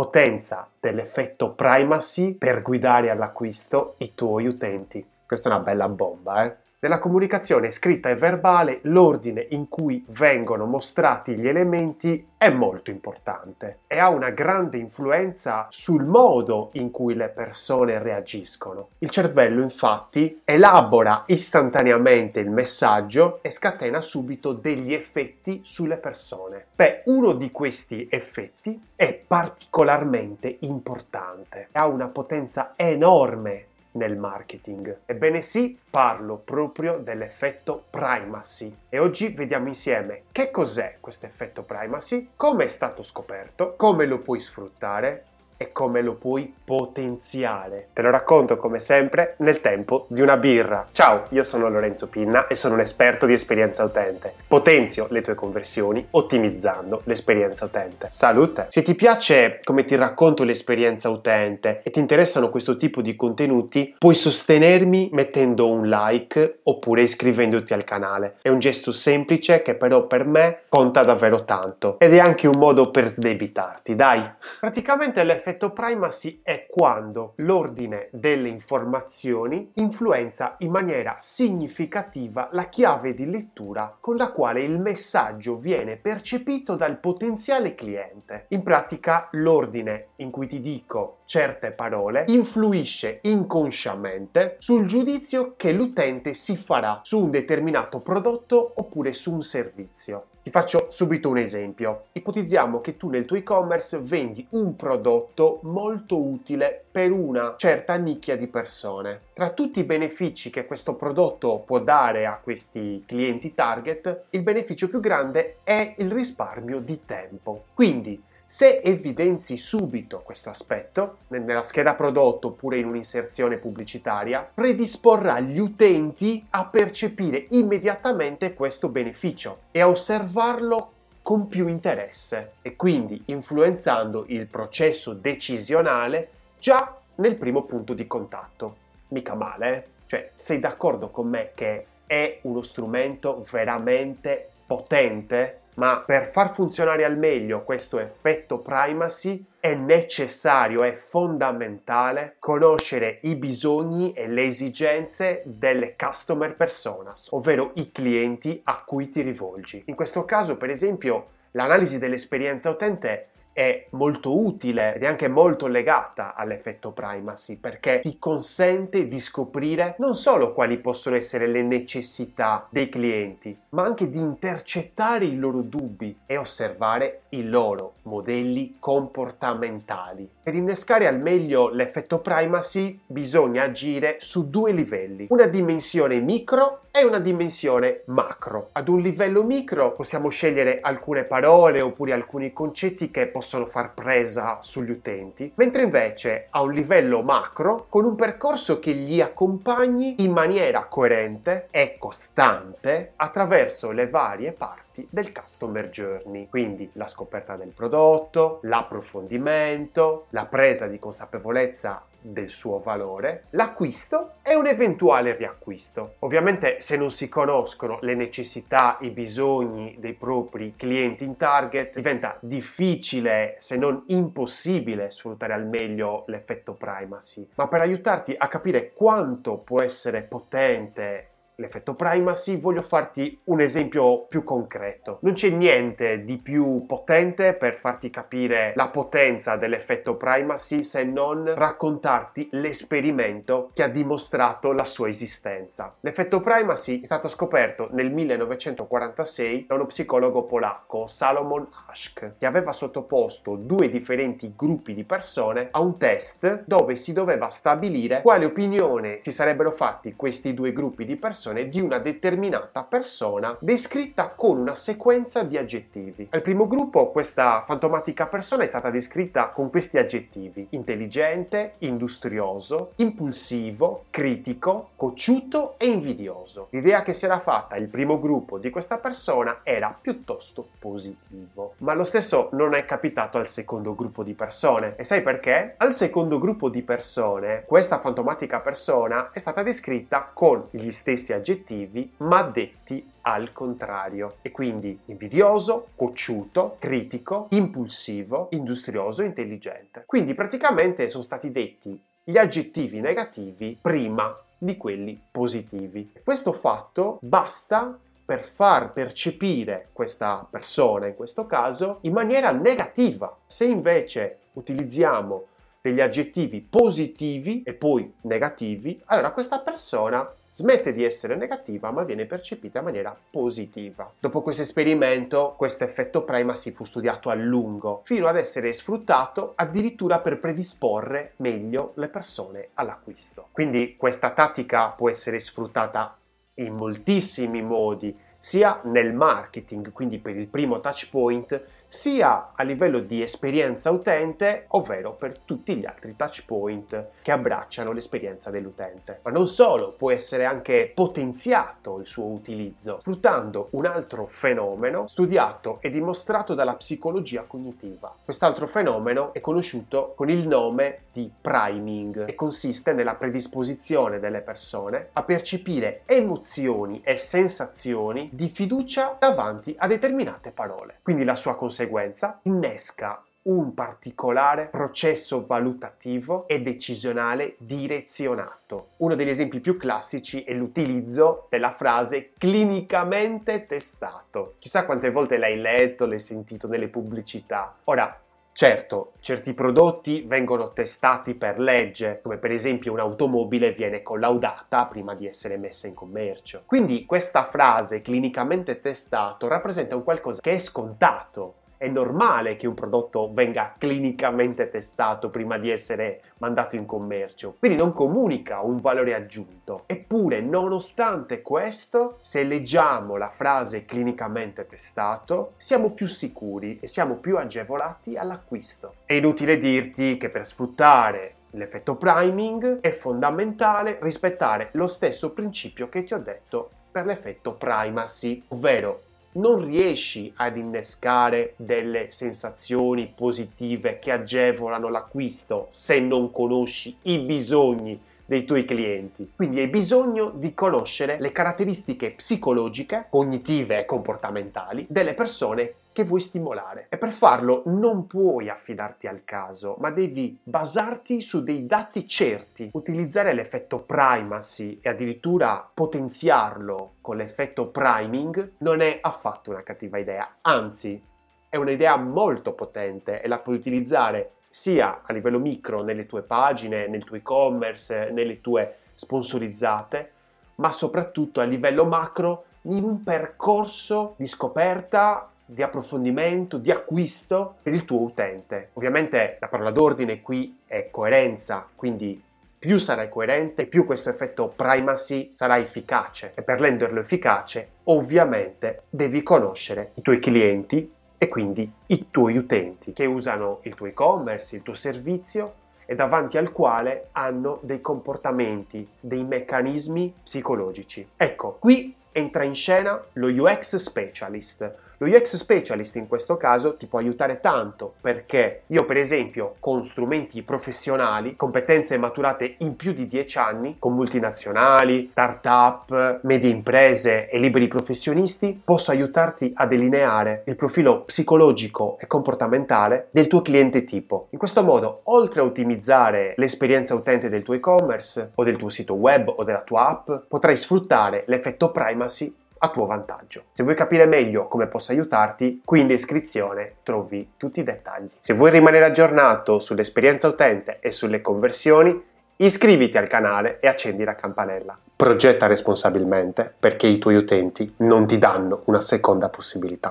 potenza dell'effetto primacy per guidare all'acquisto i tuoi utenti. Questa è una bella bomba, eh? Nella comunicazione scritta e verbale l'ordine in cui vengono mostrati gli elementi è molto importante e ha una grande influenza sul modo in cui le persone reagiscono. Il cervello infatti elabora istantaneamente il messaggio e scatena subito degli effetti sulle persone. Beh, uno di questi effetti è particolarmente importante, ha una potenza enorme nel marketing. Ebbene sì, parlo proprio dell'effetto primacy e oggi vediamo insieme che cos'è questo effetto primacy, come è stato scoperto, come lo puoi sfruttare e come lo puoi potenziare. Te lo racconto come sempre nel tempo di una birra. Ciao, io sono Lorenzo Pinna e sono un esperto di esperienza utente. Potenzio le tue conversioni ottimizzando l'esperienza utente. Salute! Se ti piace come ti racconto l'esperienza utente e ti interessano questo tipo di contenuti, puoi sostenermi mettendo un like oppure iscrivendoti al canale. È un gesto semplice che però per me conta davvero tanto ed è anche un modo per sdebitarti, dai. Praticamente l'effetto L'effetto primacy è quando l'ordine delle informazioni influenza in maniera significativa la chiave di lettura con la quale il messaggio viene percepito dal potenziale cliente. In pratica l'ordine in cui ti dico certe parole influisce inconsciamente sul giudizio che l'utente si farà su un determinato prodotto oppure su un servizio. Ti faccio subito un esempio. Ipotizziamo che tu nel tuo e-commerce vendi un prodotto molto utile per una certa nicchia di persone. Tra tutti i benefici che questo prodotto può dare a questi clienti target, il beneficio più grande è il risparmio di tempo. Quindi se evidenzi subito questo aspetto, nella scheda prodotto oppure in un'inserzione pubblicitaria, predisporrà gli utenti a percepire immediatamente questo beneficio e a osservarlo con più interesse e quindi influenzando il processo decisionale già nel primo punto di contatto. Mica male, eh? Cioè, sei d'accordo con me che è uno strumento veramente potente ma per far funzionare al meglio questo effetto primacy è necessario, è fondamentale conoscere i bisogni e le esigenze delle customer personas, ovvero i clienti a cui ti rivolgi. In questo caso, per esempio, l'analisi dell'esperienza utente è molto utile ed è anche molto legata all'effetto primacy perché ti consente di scoprire non solo quali possono essere le necessità dei clienti, ma anche di intercettare i loro dubbi e osservare i loro modelli comportamentali. Per innescare al meglio l'effetto primacy bisogna agire su due livelli, una dimensione micro e una dimensione macro. Ad un livello micro possiamo scegliere alcune parole oppure alcuni concetti che possono far presa sugli utenti, mentre invece a un livello macro con un percorso che li accompagni in maniera coerente e costante attraverso le varie parti del customer journey, quindi la scoperta del prodotto, l'approfondimento, la presa di consapevolezza del suo valore, l'acquisto e un eventuale riacquisto. Ovviamente se non si conoscono le necessità, i bisogni dei propri clienti in target, diventa difficile se non impossibile sfruttare al meglio l'effetto primacy. Ma per aiutarti a capire quanto può essere potente l'effetto primacy, voglio farti un esempio più concreto. Non c'è niente di più potente per farti capire la potenza dell'effetto primacy se non raccontarti l'esperimento che ha dimostrato la sua esistenza. L'effetto primacy è stato scoperto nel 1946 da uno psicologo polacco, Salomon Asch, che aveva sottoposto due differenti gruppi di persone a un test dove si doveva stabilire quale opinione si sarebbero fatti questi due gruppi di persone descrizione di una determinata persona descritta con una sequenza di aggettivi. Al primo gruppo questa fantomatica persona è stata descritta con questi aggettivi intelligente, industrioso, impulsivo, critico, cocciuto e invidioso. L'idea che si era fatta il primo gruppo di questa persona era piuttosto positivo. Ma lo stesso non è capitato al secondo gruppo di persone. E sai perché? Al secondo gruppo di persone questa fantomatica persona è stata descritta con gli stessi aggettivi aggettivi, ma detti al contrario. E quindi invidioso, cocciuto, critico, impulsivo, industrioso, intelligente. Quindi praticamente sono stati detti gli aggettivi negativi prima di quelli positivi. Questo fatto basta per far percepire questa persona, in questo caso, in maniera negativa. Se invece utilizziamo degli aggettivi positivi e poi negativi, allora questa persona smette di essere negativa ma viene percepita in maniera positiva. Dopo questo esperimento, questo effetto primacy fu studiato a lungo, fino ad essere sfruttato addirittura per predisporre meglio le persone all'acquisto. Quindi questa tattica può essere sfruttata in moltissimi modi, sia nel marketing, quindi per il primo touch point, sia a livello di esperienza utente, ovvero per tutti gli altri touch point che abbracciano l'esperienza dell'utente. Ma non solo, può essere anche potenziato il suo utilizzo sfruttando un altro fenomeno studiato e dimostrato dalla psicologia cognitiva. Quest'altro fenomeno è conosciuto con il nome di priming e consiste nella predisposizione delle persone a percepire emozioni e sensazioni di fiducia davanti a determinate parole. Quindi la sua conseguenza conseguenza innesca un particolare processo valutativo e decisionale direzionato. Uno degli esempi più classici è l'utilizzo della frase clinicamente testato. Chissà quante volte l'hai letto, l'hai sentito nelle pubblicità. Ora, Certo, certi prodotti vengono testati per legge, come per esempio un'automobile viene collaudata prima di essere messa in commercio. Quindi questa frase clinicamente testato rappresenta un qualcosa che è scontato, è normale che un prodotto venga clinicamente testato prima di essere mandato in commercio, quindi non comunica un valore aggiunto. Eppure, nonostante questo, se leggiamo la frase clinicamente testato, siamo più sicuri e siamo più agevolati all'acquisto. È inutile dirti che per sfruttare l'effetto priming è fondamentale rispettare lo stesso principio che ti ho detto per l'effetto primacy, ovvero non riesci ad innescare delle sensazioni positive che agevolano l'acquisto se non conosci i bisogni dei tuoi clienti. Quindi hai bisogno di conoscere le caratteristiche psicologiche, cognitive e comportamentali delle persone che vuoi stimolare. E per farlo non puoi affidarti al caso, ma devi basarti su dei dati certi, utilizzare l'effetto primacy e addirittura potenziarlo con l'effetto priming non è affatto una cattiva idea, anzi è un'idea molto potente e la puoi utilizzare sia a livello micro nelle tue pagine, nel tuo e-commerce, nelle tue sponsorizzate, ma soprattutto a livello macro in un percorso di scoperta, di approfondimento, di acquisto per il tuo utente. Ovviamente la parola d'ordine qui è coerenza, quindi più sarai coerente, più questo effetto primacy sarà efficace e per renderlo efficace ovviamente devi conoscere i tuoi clienti e quindi i tuoi utenti che usano il tuo e-commerce, il tuo servizio e davanti al quale hanno dei comportamenti, dei meccanismi psicologici. Ecco, qui entra in scena lo UX specialist, lo UX specialist in questo caso ti può aiutare tanto perché io per esempio con strumenti professionali, competenze maturate in più di 10 anni, con multinazionali, start-up, medie imprese e liberi professionisti, posso aiutarti a delineare il profilo psicologico e comportamentale del tuo cliente tipo. In questo modo, oltre a ottimizzare l'esperienza utente del tuo e-commerce o del tuo sito web o della tua app, potrai sfruttare l'effetto primacy a tuo vantaggio. Se vuoi capire meglio come posso aiutarti, qui in descrizione trovi tutti i dettagli. Se vuoi rimanere aggiornato sull'esperienza utente e sulle conversioni, iscriviti al canale e accendi la campanella. Progetta responsabilmente perché i tuoi utenti non ti danno una seconda possibilità.